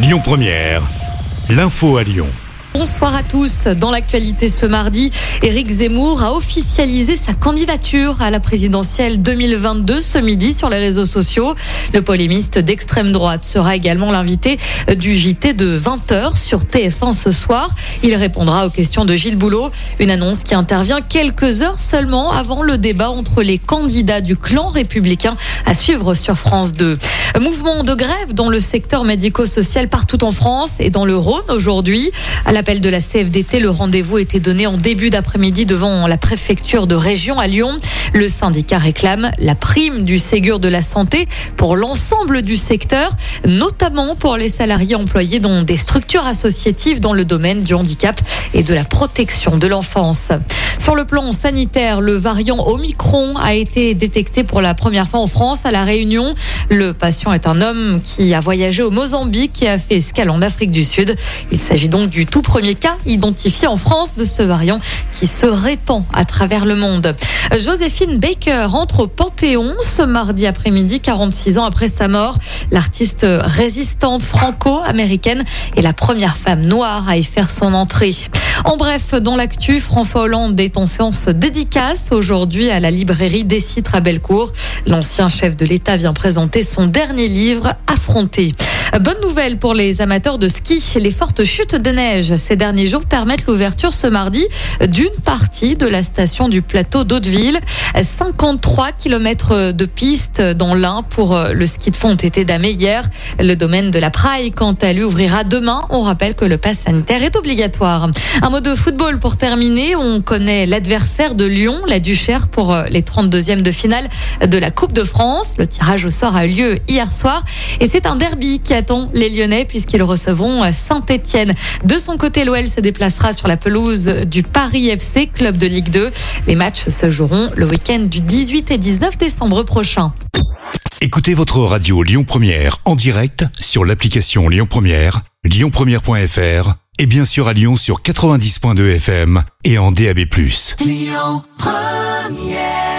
Lyon Première, l'info à Lyon. Bonsoir à tous. Dans l'actualité ce mardi, Éric Zemmour a officialisé sa candidature à la présidentielle 2022 ce midi sur les réseaux sociaux. Le polémiste d'extrême droite sera également l'invité du JT de 20h sur TF1 ce soir. Il répondra aux questions de Gilles Boulot, une annonce qui intervient quelques heures seulement avant le débat entre les candidats du clan républicain à suivre sur France 2. Mouvement de grève dans le secteur médico-social partout en France et dans le Rhône aujourd'hui. À l'appel de la CFDT, le rendez-vous était donné en début d'après-midi devant la préfecture de région à Lyon. Le syndicat réclame la prime du Ségur de la santé pour l'ensemble du secteur, notamment pour les salariés employés dans des structures associatives dans le domaine du handicap et de la protection de l'enfance. Sur le plan sanitaire, le variant Omicron a été détecté pour la première fois en France à La Réunion. Le patient est un homme qui a voyagé au Mozambique et a fait escale en Afrique du Sud. Il s'agit donc du tout premier cas identifié en France de ce variant qui se répand à travers le monde. Joséphine Baker entre au Panthéon ce mardi après-midi, 46 ans après sa mort. L'artiste résistante franco-américaine est la première femme noire à y faire son entrée. En bref, dans l'actu, François Hollande est en séance dédicace aujourd'hui à la librairie des Citres à Bellecour. L'ancien chef de l'État vient présenter son dernier livre, Affronté. Bonne nouvelle pour les amateurs de ski. Les fortes chutes de neige ces derniers jours permettent l'ouverture ce mardi d'une partie de la station du plateau d'Hauteville. 53 km de piste dans l'Ain pour le ski de fond ont été damés hier. Le domaine de la Praille, quant à lui, ouvrira demain. On rappelle que le pass sanitaire est obligatoire. Un mot de football pour terminer. On connaît l'adversaire de Lyon, la Duchère, pour les 32e de finale de la Coupe de France. Le tirage au sort a eu lieu hier soir et c'est un derby qui les Lyonnais puisqu'ils recevront Saint-Etienne. De son côté, l'OL se déplacera sur la pelouse du Paris FC, club de Ligue 2. Les matchs se joueront le week-end du 18 et 19 décembre prochain. Écoutez votre radio Lyon Première en direct sur l'application Lyon Première, lyonpremière.fr et bien sûr à Lyon sur 90.2 FM et en DAB+. Lyon Première